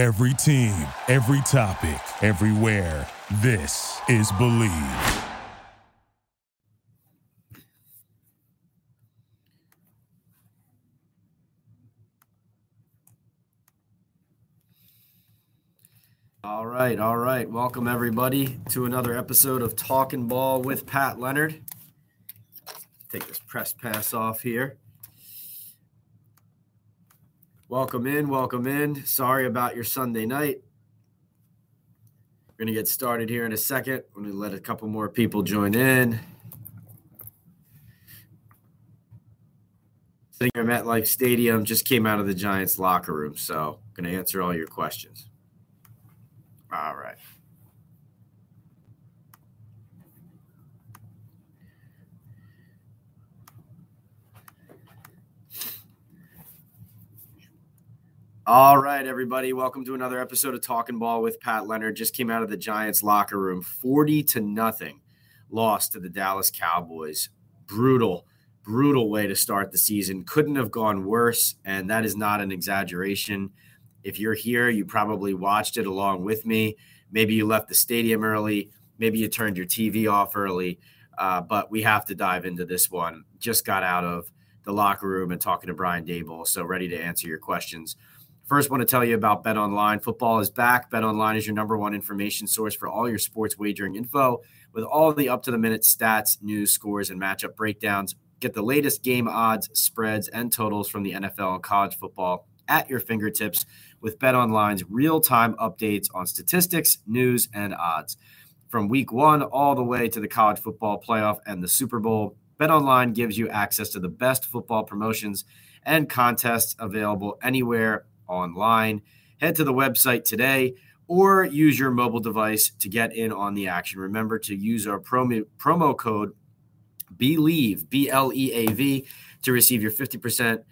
Every team, every topic, everywhere. This is Bleav. All right, all right. Welcome everybody to another episode of Talking Ball with Pat Leonard. Take this press pass off here. Welcome in, welcome in. Sorry about your Sunday night. We're going to get started here in a second. I'm going to let a couple more people join in. Sitting here at MetLife Stadium, just came out of the Giants locker room, so going to answer all your questions. All right. All right, everybody. Welcome to another episode of Talking Ball with Pat Leonard. Just came out of the Giants locker room. 40 to nothing lost to the Dallas Cowboys. Brutal, brutal way to start the season. Couldn't have gone worse. And that is not an exaggeration. If you're here, you probably watched it along with me. Maybe you left the stadium early. Maybe you turned your TV off early. Uh, but we have to dive into this one. Just got out of the locker room and talking to Brian Daboll. So ready to answer your questions. First, want to tell you about Bet Online. Football is back. Bet Online is your number one information source for all your sports wagering info with all the up to the minute stats, news, scores, and matchup breakdowns. Get the latest game odds, spreads, and totals from the NFL and college football at your fingertips with Bet Online's real time updates on statistics, news, and odds. From week one all the way to the college football playoff and the Super Bowl, Bet Online gives you access to the best football promotions and contests available anywhere online. Head to the website today or use your mobile device to get in on the action. Remember to use our promo, promo code BLEAV, B L E A V, to receive your 50%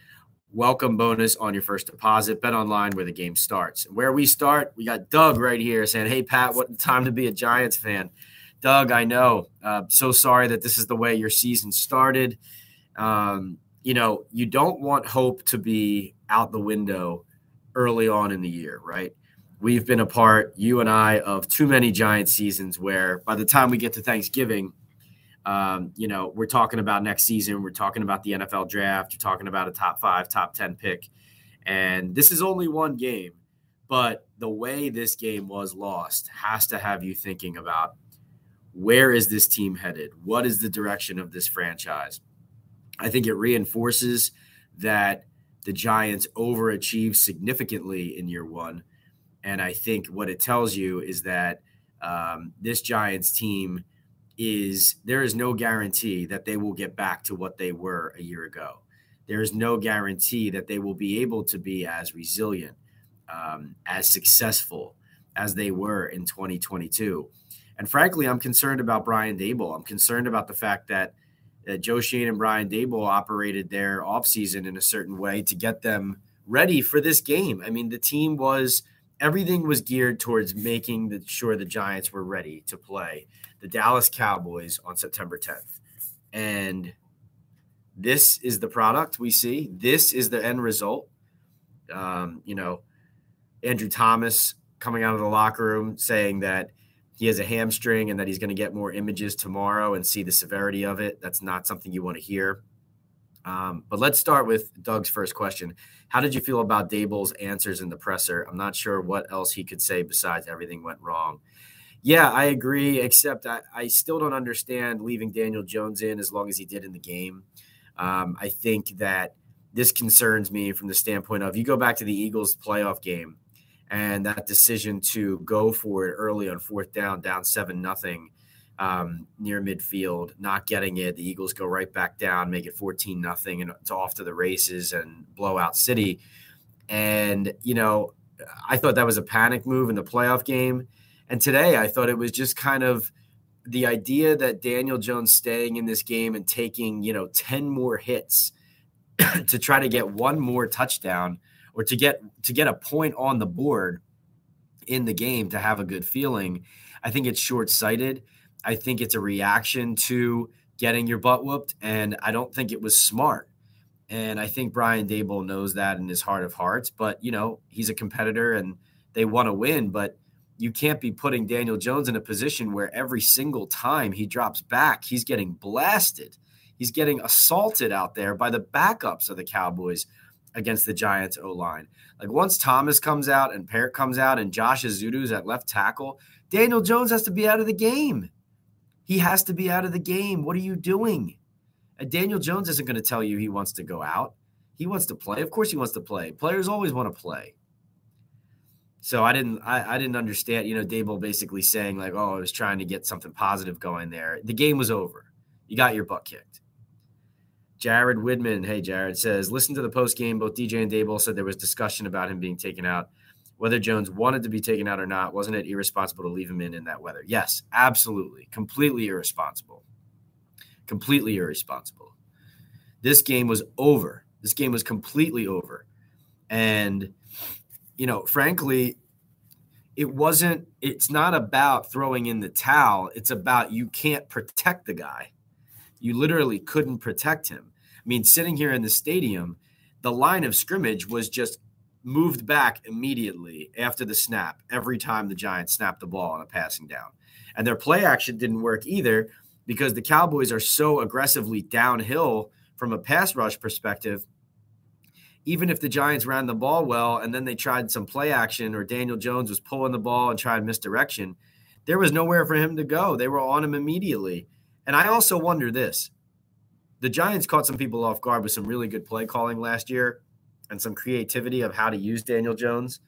welcome bonus on your first deposit. Bet online where the game starts. Where we start, we got Doug right here saying, Hey, Pat, what time to be a Giants fan? Doug, I know. Uh, so sorry that this is the way your season started. Um, you know, you don't want hope to be out the window early on in the year, right? We've been a part, you and I, of too many Giant seasons where by the time we get to Thanksgiving, um, you know, we're talking about next season, we're talking about the NFL draft, you're talking about a top five, top 10 pick. And this is only one game, but the way this game was lost has to have you thinking about where is this team headed? What is the direction of this franchise? I think it reinforces that the Giants overachieved significantly in year one. And I think what it tells you is that um, this Giants team is there is no guarantee that they will get back to what they were a year ago. There is no guarantee that they will be able to be as resilient, um, as successful as they were in 2022. And frankly, I'm concerned about Brian Daboll. I'm concerned about the fact that that Joe Schoen and Brian Daboll operated their offseason in a certain way to get them ready for this game. I mean, the team was everything was geared towards making the, sure the Giants were ready to play the Dallas Cowboys on September 10th. And this is the product we see. This is the end result. Um, you know, Andrew Thomas coming out of the locker room saying that he has a hamstring and that he's going to get more images tomorrow and see the severity of it. That's not something you want to hear. Um, but let's start with Doug's first question. How did you feel about Daboll's answers in the presser? I'm not sure what else he could say besides everything went wrong. Yeah, I agree, except I, I still don't understand leaving Daniel Jones in as long as he did in the game. Um, I think that this concerns me from the standpoint of you go back to the Eagles playoff game and that decision to go for it early on fourth down, down seven nothing um, near midfield, not getting it. The Eagles go right back down, make it fourteen nothing, and it's off to the races and blow out City. And you know, I thought that was a panic move in the playoff game. And today, I thought it was just kind of the idea that Daniel Jones staying in this game and taking you know ten more hits to try to get one more touchdown or to get to get a point on the board in the game to have a good feeling. I think it's short sighted. I think it's a reaction to getting your butt whooped, and I don't think it was smart. And I think Brian Daboll knows that in his heart of hearts. But you know, he's a competitor, and they want to win, but you can't be putting Daniel Jones in a position where every single time he drops back, he's getting blasted. He's getting assaulted out there by the backups of the Cowboys against the Giants O line. Like once Thomas comes out and Parrott comes out and Josh Ezeudu's at left tackle, Daniel Jones has to be out of the game. He has to be out of the game. What are you doing? And Daniel Jones isn't going to tell you he wants to go out. He wants to play. Of course, he wants to play. Players always want to play. So I didn't, I, I didn't understand. You know, Daboll basically saying like, "Oh, I was trying to get something positive going there." The game was over. You got your butt kicked. Jared Widman, hey Jared says, listen to the post game. Both DJ and Daboll said there was discussion about him being taken out. Whether Jones wanted to be taken out or not, wasn't it irresponsible to leave him in in that weather? Yes, absolutely, completely irresponsible, completely irresponsible. This game was over. This game was completely over, and you know, frankly, it wasn't. It's not about throwing in the towel. It's about you can't protect the guy you literally couldn't protect him. I mean, sitting here in the stadium, the line of scrimmage was just moved back immediately after the snap every time the Giants snapped the ball on a passing down. And their play action didn't work either because the Cowboys are so aggressively downhill from a pass rush perspective. Even if the Giants ran the ball well and then they tried some play action or Daniel Jones was pulling the ball and tried misdirection, there was nowhere for him to go. They were on him immediately. And I also wonder this the Giants caught some people off guard with some really good play calling last year and some creativity of how to use Daniel Jones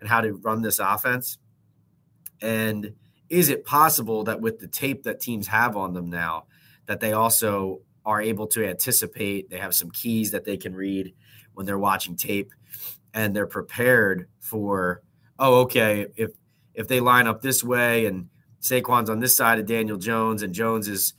and how to run this offense. And is it possible that with the tape that teams have on them now, that they also are able to anticipate? They have some keys that they can read when they're watching tape and they're prepared for, oh, okay, if if they line up this way and Saquon's on this side of Daniel Jones and Jones is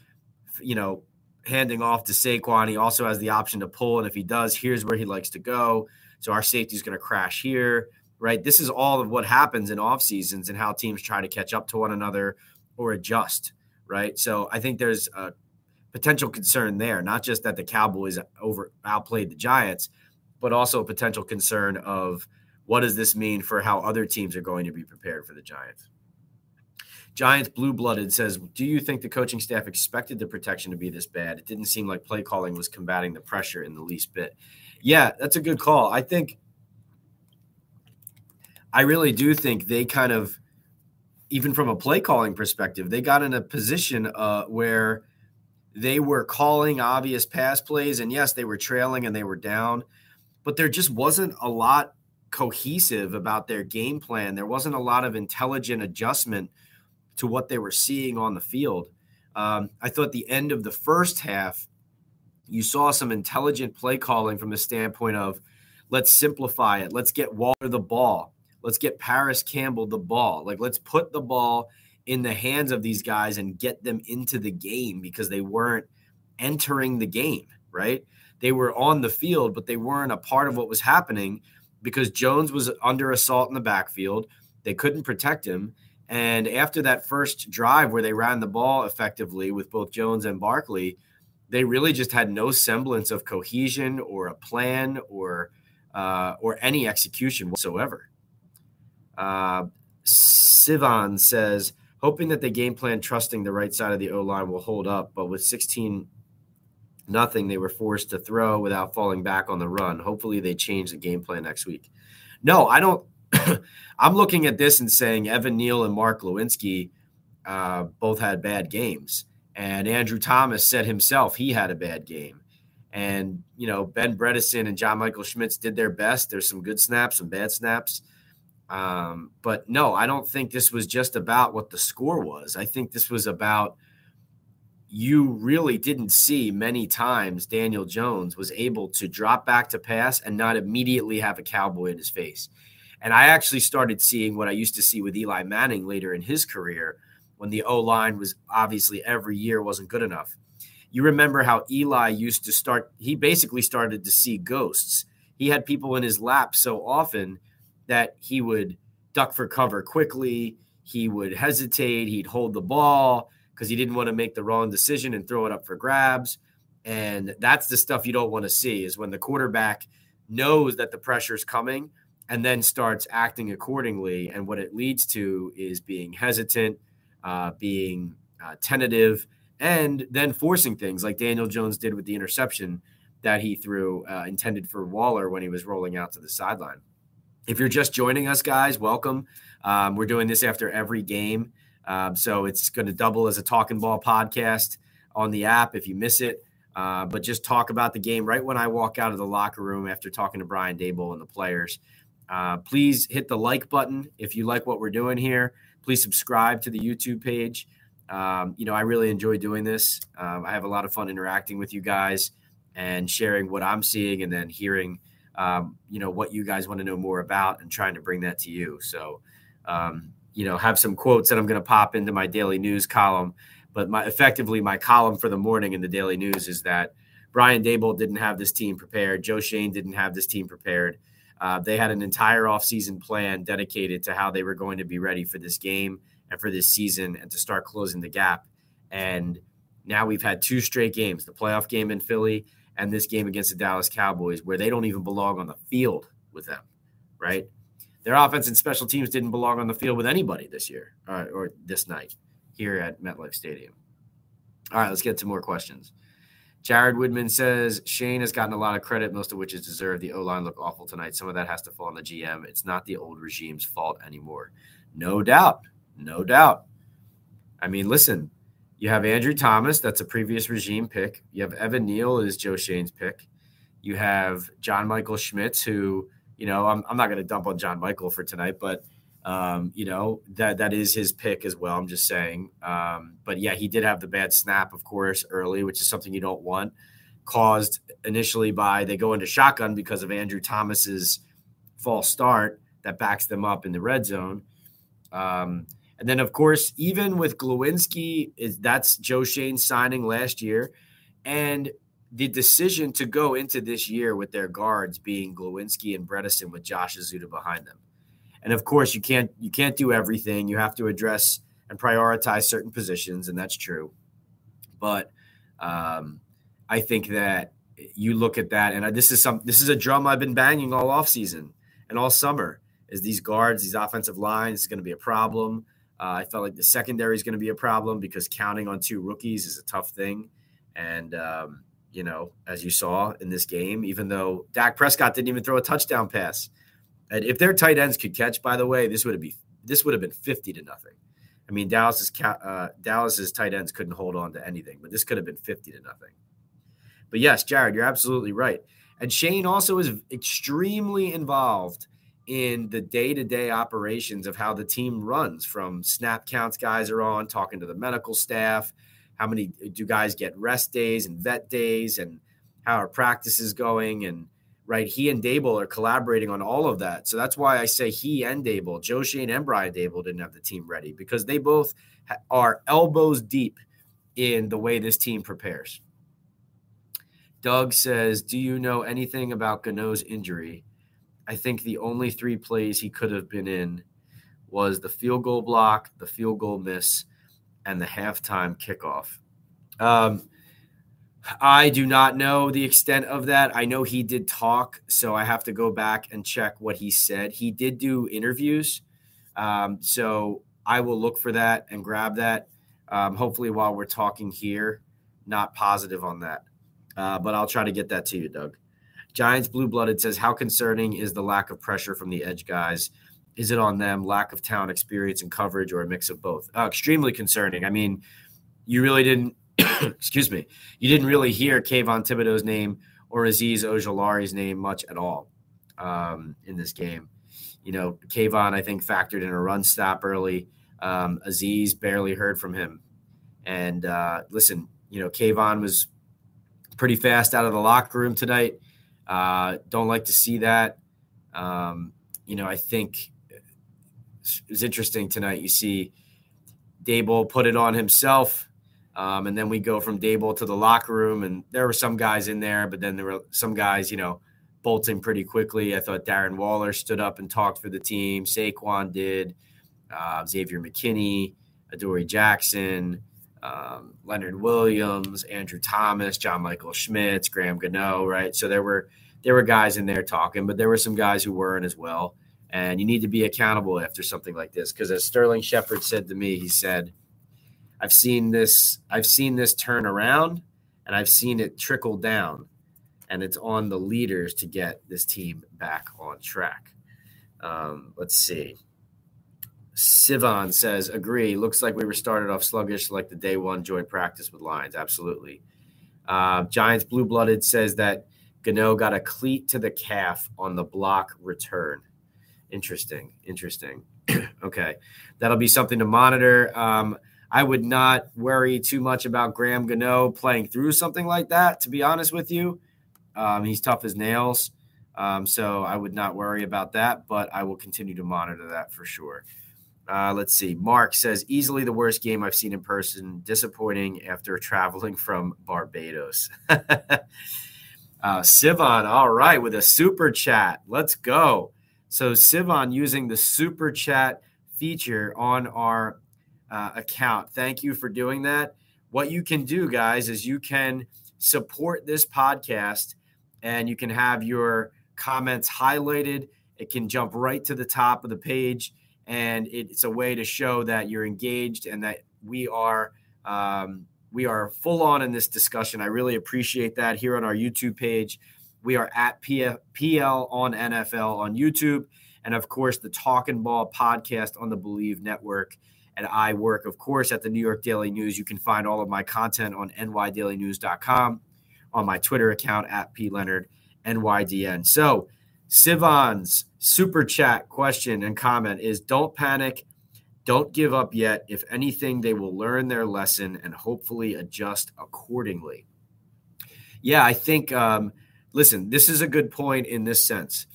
you know, handing off to Saquon. He also has the option to pull, and if he does, here's where he likes to go. So our safety is going to crash here, right? This is all of what happens in off seasons and how teams try to catch up to one another or adjust, right? So I think there's a potential concern there, not just that the Cowboys over outplayed the Giants, but also a potential concern of what does this mean for how other teams are going to be prepared for the Giants. Giants blue blooded says, Do you think the coaching staff expected the protection to be this bad? It didn't seem like play calling was combating the pressure in the least bit. Yeah, that's a good call. I think, I really do think they kind of, even from a play calling perspective, they got in a position uh, where they were calling obvious pass plays. And yes, they were trailing and they were down, but there just wasn't a lot cohesive about their game plan. There wasn't a lot of intelligent adjustment to what they were seeing on the field. Um, I thought the end of the first half, you saw some intelligent play calling from the standpoint of let's simplify it. Let's get Waller the ball. Let's get Parris Campbell the ball. Like, let's put the ball in the hands of these guys and get them into the game because they weren't entering the game, right? They were on the field, but they weren't a part of what was happening because Jones was under assault in the backfield. They couldn't protect him. And after that first drive where they ran the ball effectively with both Jones and Barkley, they really just had no semblance of cohesion or a plan or uh, or any execution whatsoever. Uh, Sivan says, hoping that the game plan trusting the right side of the O line will hold up, but with 16 nothing, they were forced to throw without falling back on the run. Hopefully, they change the game plan next week. No, I don't. I'm looking at this and saying Evan Neal and Mark Glowinski uh, both had bad games. And Andrew Thomas said himself he had a bad game. And, you know, Ben Bredeson and John Michael Schmitz did their best. There's some good snaps, some bad snaps. Um, but no, I don't think this was just about what the score was. I think this was about you really didn't see many times Daniel Jones was able to drop back to pass and not immediately have a cowboy in his face. And I actually started seeing what I used to see with Eli Manning later in his career when the O line was obviously every year wasn't good enough. You remember how Eli used to start, he basically started to see ghosts. He had people in his lap so often that he would duck for cover quickly. He would hesitate. He'd hold the ball because he didn't want to make the wrong decision and throw it up for grabs. And that's the stuff you don't want to see is when the quarterback knows that the pressure is coming and then starts acting accordingly. And what it leads to is being hesitant, uh, being uh, tentative, and then forcing things like Daniel Jones did with the interception that he threw uh, intended for Waller when he was rolling out to the sideline. If you're just joining us, guys, welcome. Um, we're doing this after every game. Um, so it's going to double as a talking ball podcast on the app if you miss it. Uh, but just talk about the game right when I walk out of the locker room after talking to Brian Daboll and the players. Uh, please hit the like button if you like what we're doing here. Please subscribe to the YouTube page. Um, you know, I really enjoy doing this. Um, I have a lot of fun interacting with you guys and sharing what I'm seeing and then hearing, um, you know, what you guys want to know more about and trying to bring that to you. So, um, you know, have some quotes that I'm going to pop into my daily news column. But my effectively, my column for the morning in the daily news is that Brian Daboll didn't have this team prepared. Joe Schoen didn't have this team prepared. Uh, they had an entire offseason plan dedicated to how they were going to be ready for this game and for this season and to start closing the gap. And now we've had two straight games the playoff game in Philly and this game against the Dallas Cowboys where they don't even belong on the field with them, right? Their offense and special teams didn't belong on the field with anybody this year uh, or this night here at MetLife Stadium. All right, let's get to more questions. Jared Woodman says Schoen has gotten a lot of credit, most of which is deserved. The O line looked awful tonight. Some of that has to fall on the GM. It's not the old regime's fault anymore. No doubt. No doubt. I mean, listen, you have Andrew Thomas, that's a previous regime pick. You have Evan Neal is Joe Schoen's pick. You have John Michael Schmitz, who, you know, I'm, I'm not going to dump on John Michael for tonight, but um, you know, that that is his pick as well. I'm just saying. Um, but yeah, he did have the bad snap, of course, early, which is something you don't want. Caused initially by they go into shotgun because of Andrew Thomas's false start that backs them up in the red zone. Um, and then, of course, even with Glowinski, is that's Joe Schoen signing last year, and the decision to go into this year with their guards being Glowinski and Bredeson with Josh Ezeudu behind them. And of course, you can't you can't do everything. You have to address and prioritize certain positions, and that's true. But um, I think that you look at that, and this is some this is a drum I've been banging all off season and all summer. Is these guards, these offensive lines, is going to be a problem. Uh, I felt like the secondary is going to be a problem because counting on two rookies is a tough thing. And, um, you know, as you saw in this game, even though Dak Prescott didn't even throw a touchdown pass, and if their tight ends could catch, by the way, this would have been this would have been fifty to nothing. I mean, Dallas's uh, Dallas's tight ends couldn't hold on to anything, but this could have been fifty to nothing. But yes, Jared, you're absolutely right. And Schoen also is extremely involved in the day-to-day operations of how the team runs from snap counts guys are on talking to the medical staff how many do guys get rest days and vet days and how our practice is going and right? He and Daboll are collaborating on all of that. So that's why i say he and Daboll, joe Schoen and brian Daboll didn't have the team ready because they both are elbows deep in the way this team prepares. Doug says do you know anything about Gano's injury? I think the only three plays he could have been in was the field goal block, the field goal miss, and the halftime kickoff. Um, I do not know the extent of that. I know he did talk, so I have to go back and check what he said. He did do interviews, um, so I will look for that and grab that. Um, hopefully, while we're talking here, not positive on that, uh, but I'll try to get that to you, Doug. Giants blue blooded says, How concerning is the lack of pressure from the edge guys? Is it on them, lack of talent, experience, and coverage, or a mix of both? Uh, extremely concerning. I mean, you really didn't, excuse me, you didn't really hear Kayvon Thibodeaux's name or Azeez Ojulari's name much at all um, in this game. You know, Kayvon, I think, factored in a run stop early. Um, Azeez barely heard from him. And uh, listen, you know, Kayvon was pretty fast out of the locker room tonight. Uh, don't like to see that. Um, you know, I think it's interesting tonight. You see Daboll put it on himself. Um, and then we go from Daboll to the locker room, and there were some guys in there, but then there were some guys, you know, bolting pretty quickly. I thought Darren Waller stood up and talked for the team. Saquon did. Uh, Xavier McKinney, Adoree Jackson, um, Leonard Williams, Andrew Thomas, John Michael Schmitz, Graham Gano, right? So there were there were guys in there talking, but there were some guys who weren't as well. And you need to be accountable after something like this. Because as Sterling Shepard said to me, he said, I've seen this, I've seen this turn around and I've seen it trickle down. And it's on the leaders to get this team back on track. Um, let's see. Sivan says, agree. Looks like we were started off sluggish like the day one joint practice with Lions. Absolutely. Uh, Giants Blue Blooded says that Gano got a cleat to the calf on the block return. Interesting. Interesting. okay. That'll be something to monitor. Um, I would not worry too much about Graham Gano playing through something like that, to be honest with you. Um, he's tough as nails. Um, so I would not worry about that, but I will continue to monitor that for sure. Uh, let's see. Mark says easily the worst game I've seen in person. Disappointing after traveling from Barbados. uh, Sivan, all right, with a super chat. Let's go. So Sivan using the super chat feature on our uh, account. Thank you for doing that. What you can do, guys, is you can support this podcast and you can have your comments highlighted. It can jump right to the top of the page and it's a way to show that you're engaged and that we are um, we are full on in this discussion. I really appreciate that here on our YouTube page. We are at PL on NFL on YouTube, and of course the Talking Ball podcast on the Bleav Network. And I work, of course, at the New York Daily News. You can find all of my content on nydailynews.com, on my Twitter account at p leonard nydn. So Sivan's super chat question and comment is don't panic. Don't give up yet. If anything, they will learn their lesson and hopefully adjust accordingly. Yeah, I think, um, listen, this is a good point in this sense.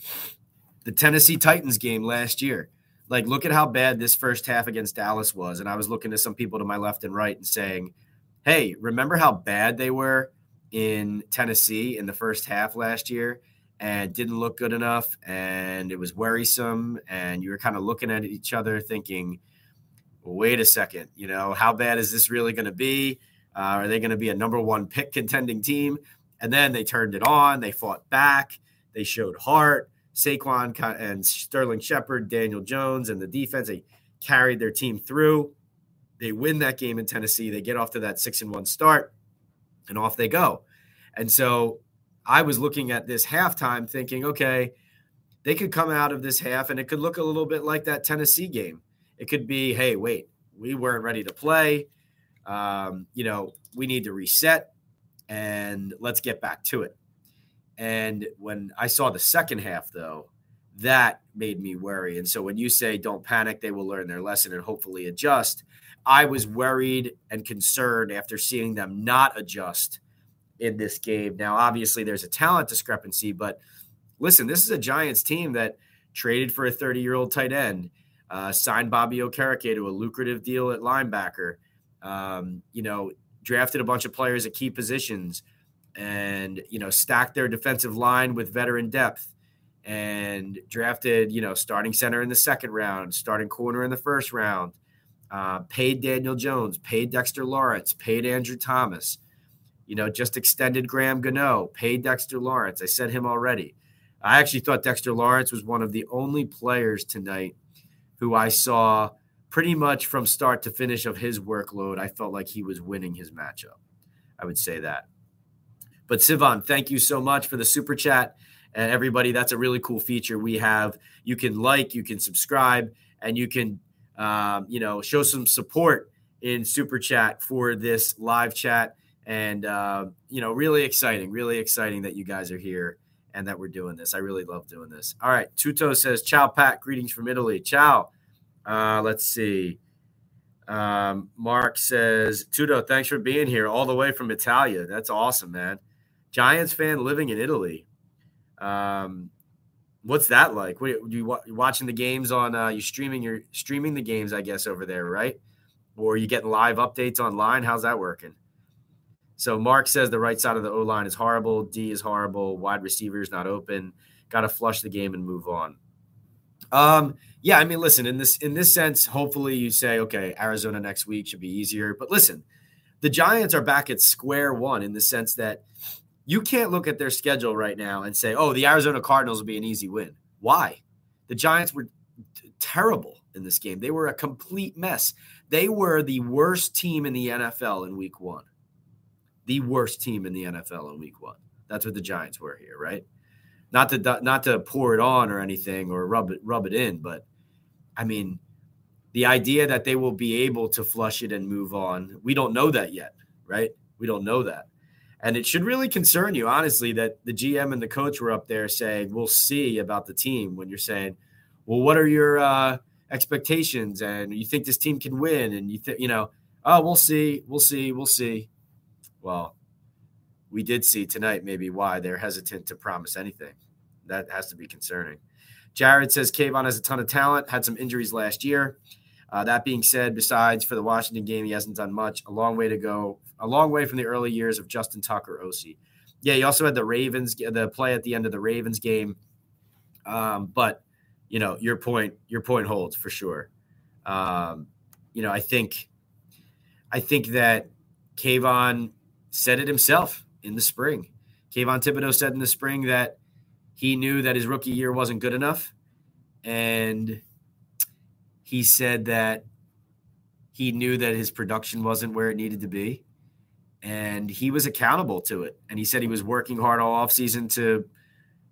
The Tennessee Titans game last year, like, look at how bad this first half against Dallas was. And I was looking to some people to my left and right and saying, hey, remember how bad they were in Tennessee in the first half last year? and didn't look good enough and it was worrisome and you were kind of looking at each other thinking wait a second you know how bad is this really going to be uh, are they going to be a number one pick contending team and then they turned it on they fought back they showed heart Saquon and Sterling Shepard, Daniel Jones, and the defense they carried their team through. They win that game in Tennessee. They get off to that six and one start, and off they go. And so I was looking at this halftime thinking, okay, they could come out of this half and it could look a little bit like that Tennessee game. It could be, hey, wait, we weren't ready to play. Um, you know, we need to reset and let's get back to it. And when I saw the second half, though, that made me worry. And so when you say don't panic, they will learn their lesson and hopefully adjust. I was worried and concerned after seeing them not adjust in this game. Now, obviously, there's a talent discrepancy, but listen, this is a Giants team that traded for a 30 year old tight end, uh, signed Bobby Okereke to a lucrative deal at linebacker, um, you know, drafted a bunch of players at key positions, and you know, stacked their defensive line with veteran depth. And drafted, you know, starting center in the second round, starting corner in the first round, uh, paid Daniel Jones, paid Dexter Lawrence, paid Andrew Thomas, you know, just extended Graham Gano, paid Dexter Lawrence. I said him already. I actually thought Dexter Lawrence was one of the only players tonight who I saw pretty much from start to finish of his workload. I felt like he was winning his matchup. I would say that. But Sivan, thank you so much for the super chat. And everybody, that's a really cool feature we have. You can like, you can subscribe, and you can, um, you know, show some support in super chat for this live chat. And uh, you know really exciting really exciting that you guys are here and that we're doing this. I really love doing this. All right tuto says ciao pat. Greetings from italy. Ciao. Uh, let's see. Um, mark says tuto thanks for being here all the way from italia. That's awesome man giants fan living in italy um, what's that like what, you, watching the games on uh, you streaming your streaming the games i guess over there right or you getting live updates online how's that working so Mark says the right side of the O line is horrible. D is horrible. Wide receivers not open. Got to flush the game and move on. Um, yeah, I mean, listen, in this in this sense, hopefully you say, okay, Arizona next week should be easier. But listen, the Giants are back at square one in the sense that you can't look at their schedule right now and say, "Oh, the Arizona Cardinals will be an easy win." Why? The Giants were t- terrible in this game. They were a complete mess. They were the worst team in the NFL in week 1. The worst team in the NFL in week 1. That's what the Giants were here, right? Not to not to pour it on or anything or rub it rub it in, but I mean, the idea that they will be able to flush it and move on, we don't know that yet, right? We don't know that. And it should really concern you, honestly, that the GM and the coach were up there saying, we'll see about the team when you're saying, well, what are your uh, expectations? And you think this team can win? And you think, you know, oh, we'll see, we'll see, we'll see. Well, we did see tonight maybe why they're hesitant to promise anything. That has to be concerning. Jared says Kayvon has a ton of talent, had some injuries last year. Uh, that being said, besides for the Washington game, he hasn't done much. A long way to go. A long way from the early years of Justin Tucker, OC. Yeah, he also had the Ravens, the play at the end of the Ravens game. Um, but you know, your point, your point holds for sure. Um, you know, I think, I think that Kayvon said it himself in the spring. Kayvon Thibodeaux said in the spring that he knew that his rookie year wasn't good enough, and he said that he knew that his production wasn't where it needed to be and he was accountable to it and he said he was working hard all offseason to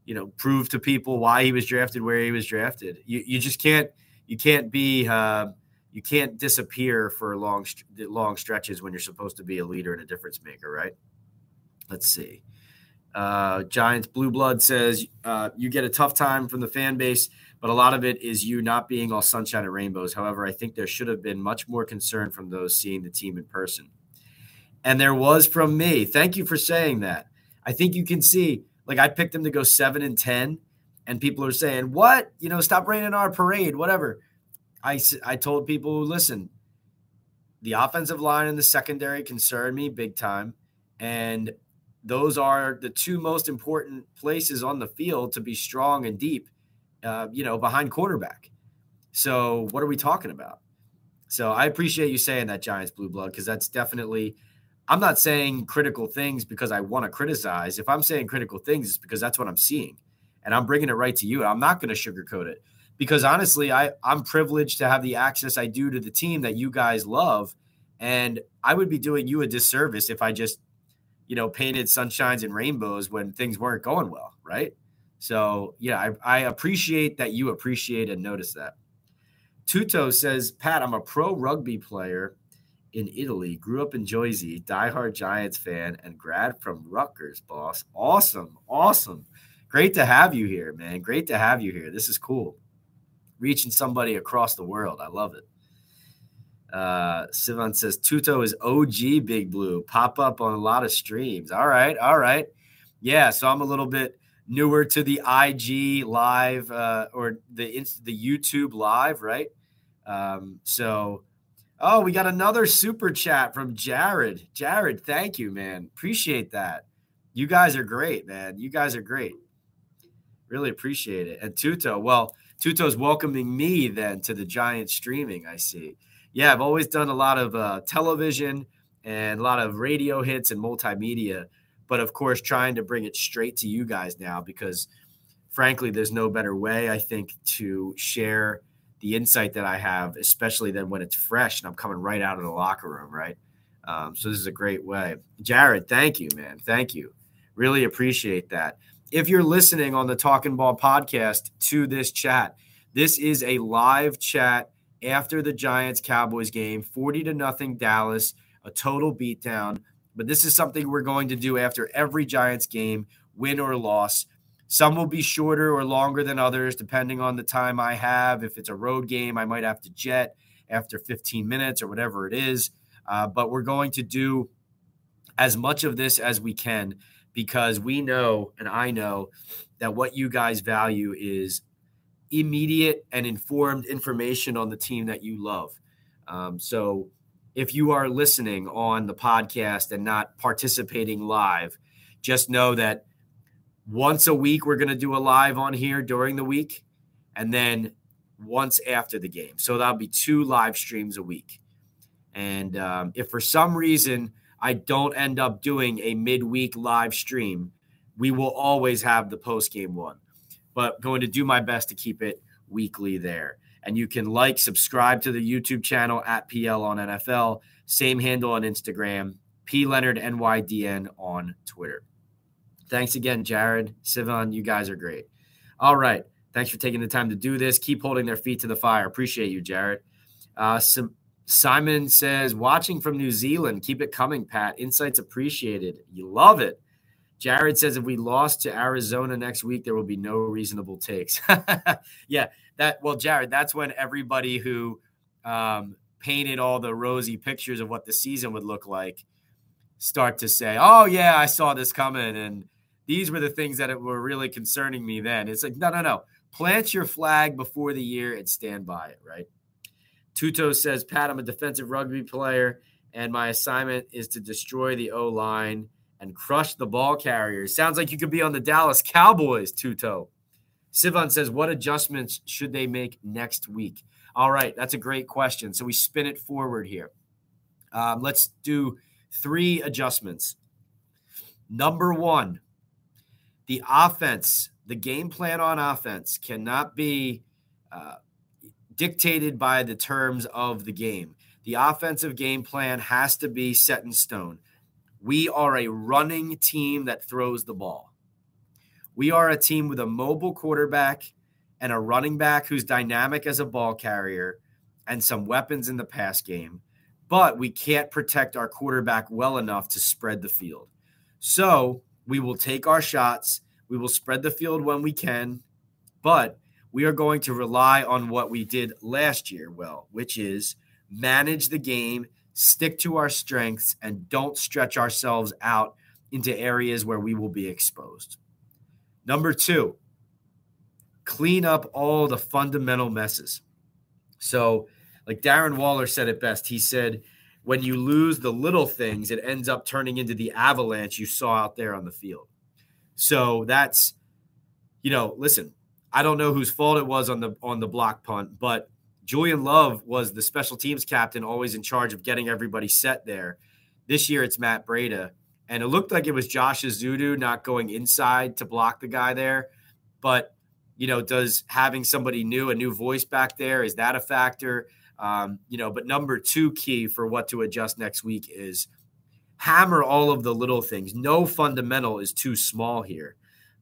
you know prove to people why he was drafted where he was drafted you, you just can't you can't be uh, you can't disappear for long long stretches when you're supposed to be a leader and a difference maker right let's see uh, giants blue blood says uh, you get a tough time from the fan base but a lot of it is you not being all sunshine and rainbows. However, I think there should have been much more concern from those seeing the team in person. And there was from me. Thank you for saying that. I think you can see, like, I picked them to go seven and 10, and people are saying, What? You know, stop raining our parade, whatever. I, I told people, listen, the offensive line and the secondary concern me big time. And those are the two most important places on the field to be strong and deep uh, you know, behind quarterback. So what are we talking about? So I appreciate you saying that Giants blue blood because that's definitely. I'm not saying critical things because I want to criticize. If I'm saying critical things, it's because that's what I'm seeing, and I'm bringing it right to you. I'm not going to sugarcoat it because honestly, I I'm privileged to have the access I do to the team that you guys love, and I would be doing you a disservice if I just, you know, painted sunshines and rainbows when things weren't going well, right? So yeah, I, I appreciate that you appreciate and notice that. Tuto says, Pat, I'm a pro rugby player in Italy, grew up in Jersey, diehard Giants fan, and grad from Rutgers, boss. Awesome. Awesome. Great to have you here, man. Great to have you here. This is cool. Reaching somebody across the world. I love it. Uh, Sivan says Tuto is OG Big Blue. Pop up on a lot of streams. All right. All right. Yeah. So I'm a little bit newer to the IG live uh, or the the YouTube live, right? Um, so, oh, we got another super chat from Jared. Jared, thank you, man. Appreciate that. You guys are great, man. You guys are great. Really appreciate it. And Tuto, well, Tuto's welcoming me then to the Giant streaming. I see. Yeah, I've always done a lot of uh, television and a lot of radio hits and multimedia but of course trying to bring it straight to you guys now because frankly there's no better way i think to share the insight that i have especially then when it's fresh and i'm coming right out of the locker room right? Um, so this is a great way. Jared thank you man. Thank you. Really appreciate that. If you're listening on the talking ball podcast to this chat this is a live chat after the giants cowboys game 40 to nothing dallas a total beatdown. But this is something we're going to do after every Giants game, win or loss. Some will be shorter or longer than others, depending on the time I have. If it's a road game, I might have to jet after 15 minutes or whatever it is. Uh, but we're going to do as much of this as we can because we know, and I know, that what you guys value is immediate and informed information on the team that you love. Um, so if you are listening on the podcast and not participating live, just know that once a week we're going to do a live on here during the week and then once after the game. So that'll be two live streams a week. And um, if for some reason I don't end up doing a midweek live stream, we will always have the post game one. But going to do my best to keep it weekly there. And you can like, subscribe to the YouTube channel at PL on NFL, same handle on Instagram, P Leonard NYDN on Twitter. Thanks again, Jared, Sivan. You guys are great. All right. Thanks for taking the time to do this. Keep holding their feet to the fire. Appreciate you, Jared. Uh, Simon says, watching from New Zealand. Keep it coming, Pat. Insights appreciated. You love it. Jared says if we lost to Arizona next week, there will be no reasonable takes. yeah, that well, Jared, that's when everybody who um, painted all the rosy pictures of what the season would look like start to say, "Oh yeah, I saw this coming," and these were the things that were really concerning me. Then it's like, no, no, no. Plant your flag before the year and stand by it. Right. Tuto says, Pat, I'm a defensive rugby player, and my assignment is to destroy the O line and crush the ball carriers. Sounds like you could be on the Dallas Cowboys, Tuto. Sivan says, What adjustments should they make next week? All right, that's a great question. So we spin it forward here. Um, let's do three adjustments. Number one, the offense, the game plan on offense cannot be uh, dictated by the terms of the game. The offensive game plan has to be set in stone. We are a running team that throws the ball. We are a team with a mobile quarterback and a running back who's dynamic as a ball carrier and some weapons in the pass game, but we can't protect our quarterback well enough to spread the field. So we will take our shots. We will spread the field when we can, but we are going to rely on what we did last year well, which is manage the game stick to our strengths, and don't stretch ourselves out into areas where we will be exposed. Number two, clean up all the fundamental messes. So, like Darren Waller said it best, he said, when you lose the little things, it ends up turning into the avalanche you saw out there on the field. So that's, you know, listen, I don't know whose fault it was on the on the block punt, but Julian Love was the special teams captain, always in charge of getting everybody set there. This year it's Matt Breida. And it looked like it was Josh Ezeudu not going inside to block the guy there. But, you know, does having somebody new, a new voice back there, is that a factor? Um, you know, but number two key for what to adjust next week is hammer all of the little things. No fundamental is too small here.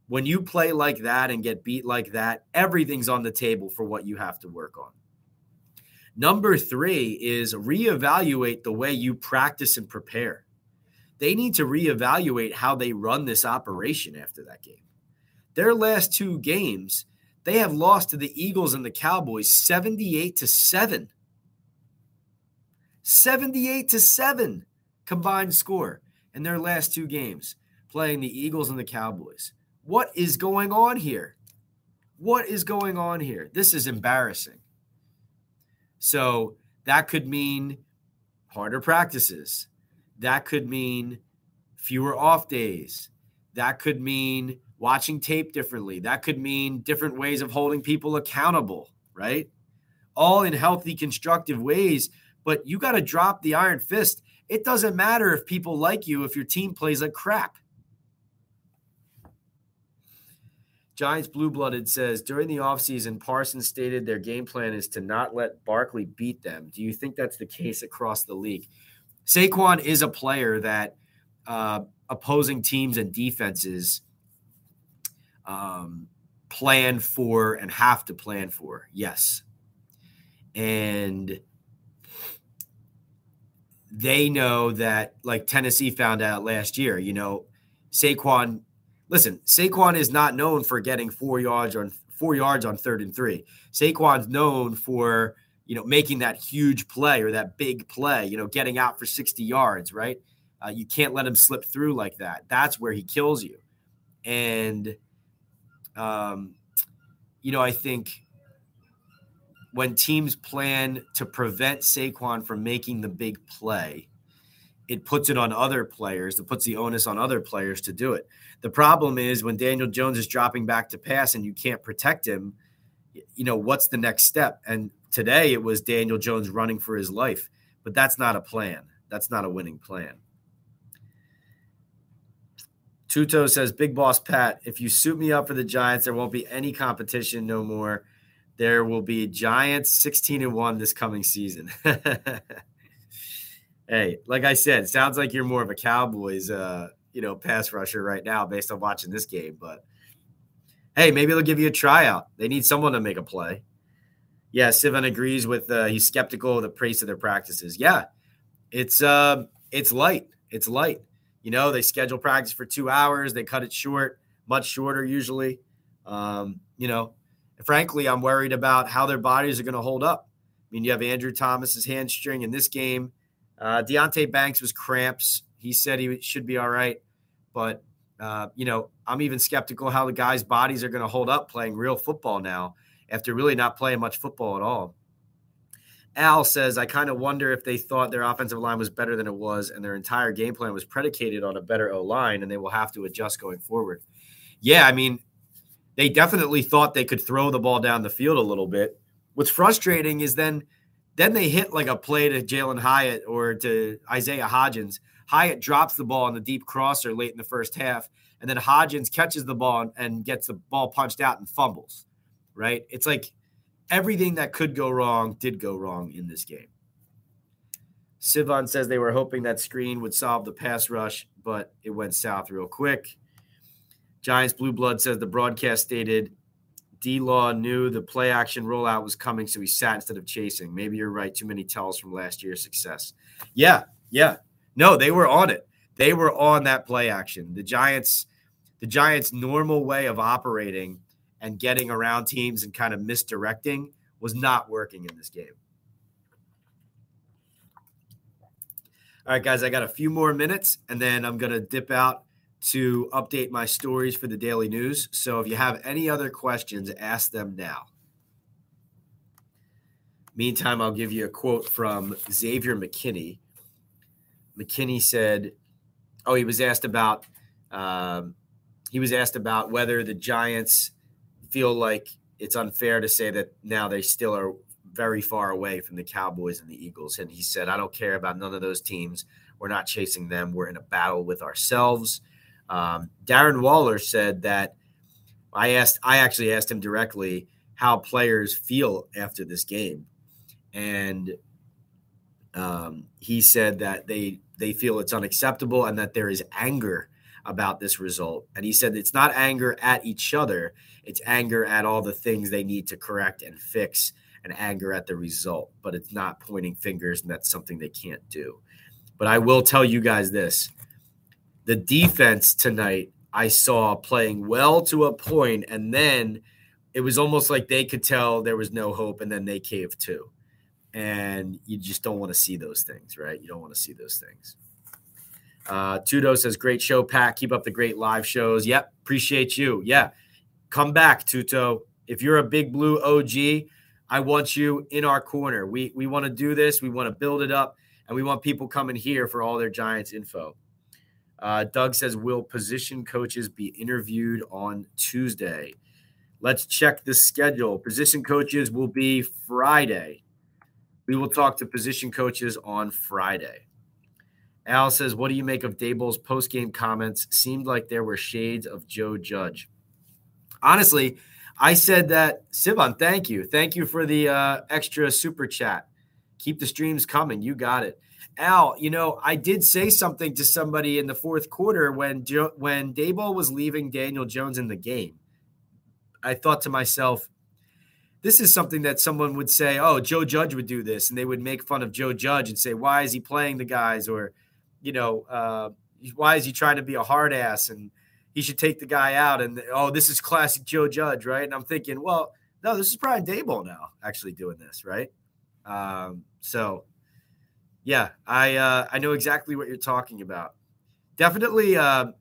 When you play like that and get beat like that, everything's on the table for what you have to work on. Number three is reevaluate the way you practice and prepare. They need to reevaluate how they run this operation after that game. Their last two games, they have lost to the Eagles and the Cowboys 78 to 7. 78 to 7 combined score in their last two games playing the Eagles and the Cowboys. What is going on here? What is going on here? This is embarrassing. So that could mean harder practices. That could mean fewer off days. That could mean watching tape differently. That could mean different ways of holding people accountable, right? All in healthy, constructive ways. But you got to drop the iron fist. It doesn't matter if people like you if your team plays like crap. Giants Blue Blooded says during the offseason, Parsons stated their game plan is to not let Barkley beat them. Do you think that's the case across the league? Saquon is a player that uh, opposing teams and defenses um, plan for and have to plan for. Yes. And they know that, like Tennessee found out last year, you know, Saquon listen, Saquon is not known for getting four yards on four yards on third and three. Saquon's known for you know making that huge play or that big play, you know, getting out for 60 yards, right? Uh, you can't let him slip through like that. That's where he kills you. And um, you know, I think when teams plan to prevent Saquon from making the big play, it puts it on other players. It puts the onus on other players to do it. The problem is when Daniel Jones is dropping back to pass and you can't protect him, you know, what's the next step? And today it was Daniel Jones running for his life, but that's not a plan. That's not a winning plan. Tuto says, Big Boss Pat, if you suit me up for the Giants, there won't be any competition no more. There will be Giants 16 and 1 this coming season. hey, like I said, sounds like you're more of a Cowboys uh, you know, pass rusher right now based on watching this game, but hey, maybe they'll give you a tryout. They need someone to make a play. Yeah, Sivan agrees with uh, he's skeptical of the pace of their practices. Yeah, it's uh it's light. It's light. You know, they schedule practice for two hours, they cut it short, much shorter usually. Um, you know, frankly, I'm worried about how their bodies are going to hold up. I mean, you have Andrew Thomas's hamstring in this game. Uh, Deonte Banks was cramps. He said he should be all right, but uh, you know, I'm even skeptical how the guys' bodies are going to hold up playing real football now after really not playing much football at all. Al says, I kind of wonder if they thought their offensive line was better than it was and their entire game plan was predicated on a better O line and they will have to adjust going forward. Yeah, I mean, they definitely thought they could throw the ball down the field a little bit. What's frustrating is then then they hit like a play to Jalin Hyatt or to Isaiah Hodgins. Hyatt drops the ball on the deep crosser late in the first half, and then Hodgins catches the ball and gets the ball punched out and fumbles. Right? It's like everything that could go wrong did go wrong in this game. Sivan says they were hoping that screen would solve the pass rush, but it went south real quick. Giants Blue Blood says the broadcast stated D Law knew the play action rollout was coming, so he sat instead of chasing. Maybe you're right. Too many tells from last year's success. Yeah, yeah. No, they were on it. They were on that play action. The Giants, the Giants' normal way of operating and getting around teams and kind of misdirecting was not working in this game. All right, guys, I got a few more minutes and then I'm going to dip out to update my stories for the daily news. So if you have any other questions, ask them now. Meantime, I'll give you a quote from Xavier McKinney. McKinney said, "Oh, he was asked about um, he was asked about whether the Giants feel like it's unfair to say that now they still are very far away from the Cowboys and the Eagles. And he said, I don't care about none of those teams. We're not chasing them. We're in a battle with ourselves. Um, Darren Waller said that I asked, I actually asked him directly how players feel after this game. And um, he said that they they feel it's unacceptable and that there is anger about this result. And he said it's not anger at each other, it's anger at all the things they need to correct and fix, and anger at the result. But it's not pointing fingers, and that's something they can't do. But I will tell you guys this the defense tonight, I saw playing well to a point, and then it was almost like they could tell there was no hope, and then they caved too. And you just don't want to see those things, right? You don't want to see those things. Uh, Tudo says, great show, Pat. Keep up the great live shows. Yep. Appreciate you. Yeah. Come back, Tuto. If you're a big blue OG, I want you in our corner. We we want to do this. We want to build it up, and we want people coming here for all their Giants info. Uh, Doug says, "Will position coaches be interviewed on Tuesday?" Let's check the schedule. Position coaches will be Friday. We will talk to position coaches on Friday. Al says, "What do you make of Daboll's post-game comments? Seemed like there were shades of Joe Judge." honestly, I said that, Sivan, thank you. Thank you for the uh, extra super chat. Keep the streams coming. You got it. Al, you know, I did say something to somebody in the fourth quarter when jo- when Daboll was leaving Daniel Jones in the game. I thought to myself, this is something that someone would say, "Oh, Joe Judge would do this," and they would make fun of Joe Judge and say, "Why is he playing the guys?" or, you know, uh, "Why is he trying to be a hard ass?" and he should take the guy out. And oh, this is classic Joe Judge, right? And I'm thinking, well, no, this is Brian Daboll now actually doing this, right? Um, so yeah, I uh, I know exactly what you're talking about. Definitely, uh,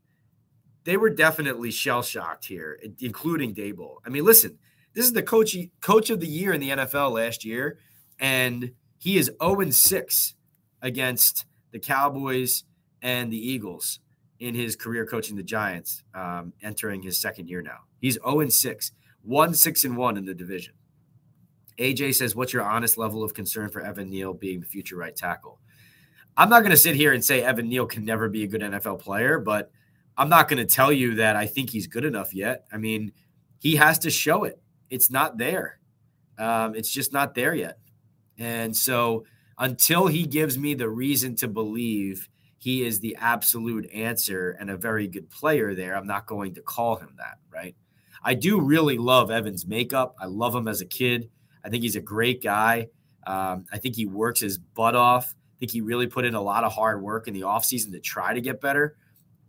they were definitely shell shocked here, including Daboll. I mean, listen, this is the coach coach of the year in the NFL last year, and he is 0 6 against the Cowboys and the Eagles in his career coaching the Giants, um, entering his second year now. He's 0 6, 1 6 and 1 in the division. AJ says, What's your honest level of concern for Evan Neal being the future right tackle? I'm not going to sit here and say Evan Neal can never be a good NFL player, but I'm not going to tell you that I think he's good enough yet. I mean, he has to show it. It's not there. Um, it's just not there yet. And so until he gives me the reason to believe he is the absolute answer and a very good player there, I'm not going to call him that, right? I do really love Evan's makeup. I love him as a kid. I think he's a great guy. Um, I think he works his butt off. I think he really put in a lot of hard work in the offseason to try to get better.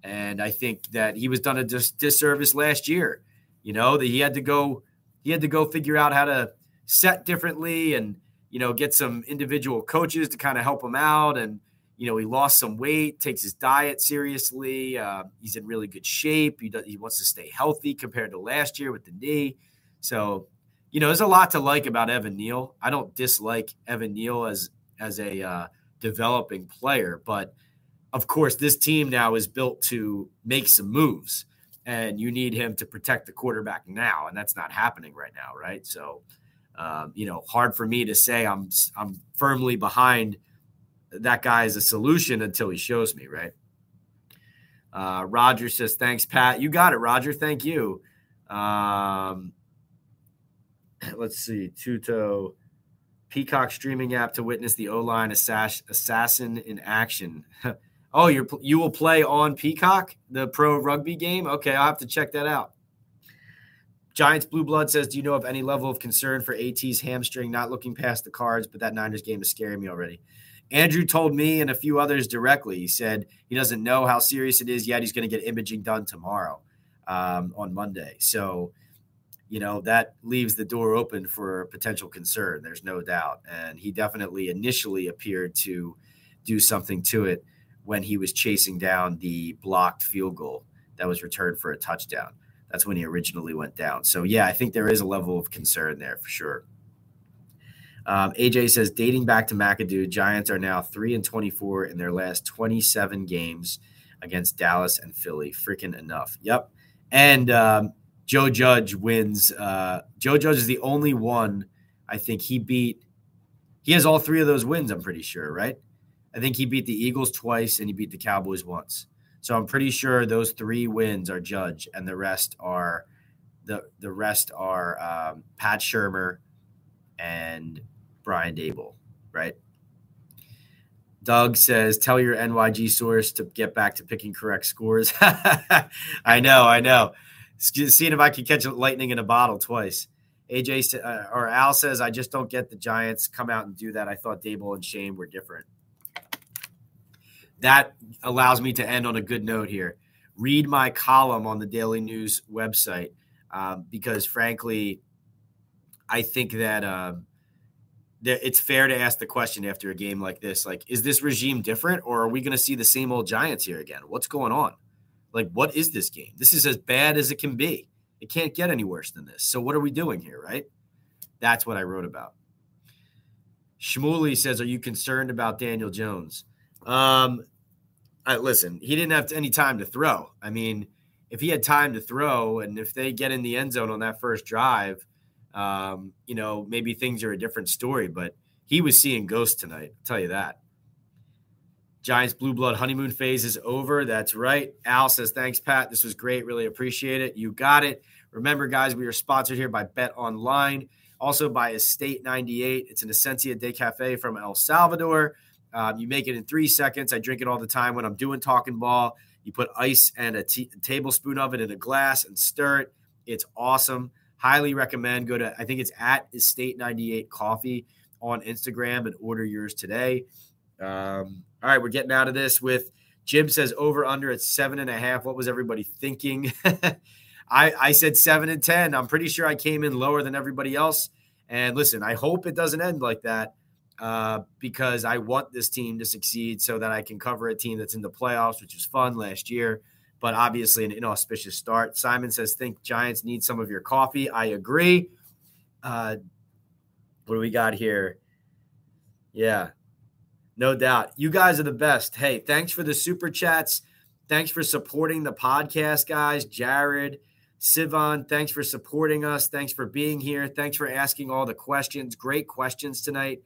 And I think that he was done a dis- disservice last year. You know, that he had to go he had to go figure out how to set differently and, you know, get some individual coaches to kind of help him out and you know, he lost some weight, takes his diet seriously. Uh, he's in really good shape. He does, he wants to stay healthy compared to last year with the knee. So, you know, there's a lot to like about Evan Neal. I don't dislike Evan Neal as as a uh, developing player, but of course, this team now is built to make some moves, and you need him to protect the quarterback now, and that's not happening right now, right? So, um, you know, hard for me to say I'm I'm firmly behind that guy is a solution until he shows me, right? Uh, Roger says, thanks, Pat. You got it, Roger. Thank you. Um, let's see. Tuto, Peacock streaming app to witness the O line assass- assassin in action. oh, you're you will play on Peacock, the pro rugby game? Okay, I'll have to check that out. Giants Blue Blood says, Do you know of any level of concern for AT's hamstring? Not looking past the cards, but that Niners game is scaring me already. Andrew told me and a few others directly. He said he doesn't know how serious it is yet. He's going to get imaging done tomorrow um, on Monday. So, you know, that leaves the door open for potential concern. There's no doubt. And he definitely initially appeared to do something to it when he was chasing down the blocked field goal that was returned for a touchdown. That's when he originally went down. So, yeah, I think there is a level of concern there for sure. Um, AJ says, dating back to McAdoo, Giants are now three and twenty-four in their last twenty-seven games against Dallas and Philly. Freaking enough. Yep. And um, Joe Judge wins. Uh, Joe Judge is the only one. I think he beat. He has all three of those wins. I'm pretty sure, right? I think he beat the Eagles twice and he beat the Cowboys once. So I'm pretty sure those three wins are Judge, and the rest are the the rest are um, Pat Shurmur and Brian Daboll, right? Doug says, tell your NYG source to get back to picking correct scores. I know, I know. Seeing if I can catch lightning in a bottle twice. AJ uh, or Al says, I just don't get the Giants come out and do that. I thought Daboll and Schoen were different. That allows me to end on a good note here. Read my column on the Daily News website um, because, frankly, I think that um, it's fair to ask the question after a game like this like is this regime different or are we going to see the same old giants here again what's going on like what is this game? This is as bad as it can be. It can't get any worse than this. So what are we doing here right? That's what i wrote about. Shmuley says are you concerned about daniel jones? Um I, listen he didn't have any time to throw. I mean if he had time to throw and if they get in the end zone on that first drive um, you know, maybe things are a different story, but he was seeing ghosts tonight. I'll tell you that. Giants blue blood honeymoon phase is over. That's right. Al says, thanks, Pat. This was great. Really appreciate it. You got it. Remember, guys, we are sponsored here by Bet Online, also by Estate 98. It's an Essencia de Cafe from El Salvador. Um, you make it in three seconds. I drink it all the time when I'm doing talking ball. You put ice and a, t- a tablespoon of it in a glass and stir it. It's awesome highly recommend go to i think it's at estate 98 coffee on instagram and order yours today um, all right we're getting out of this with jim says over under at seven and a half what was everybody thinking I, I said seven and ten i'm pretty sure i came in lower than everybody else and listen i hope it doesn't end like that uh, because i want this team to succeed so that i can cover a team that's in the playoffs which was fun last year but obviously an inauspicious start. Simon says, think Giants need some of your coffee. I agree. Uh, what do we got here? Yeah, no doubt. You guys are the best. Hey, thanks for the super chats. Thanks for supporting the podcast, guys. Jared, Sivan, thanks for supporting us. Thanks for being here. Thanks for asking all the questions. Great questions tonight.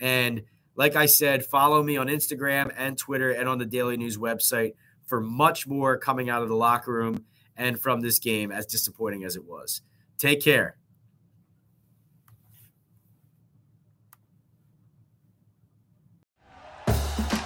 And like I said, follow me on Instagram and Twitter and on the Daily News website for much more coming out of the locker room and from this game, as disappointing as it was. Take care.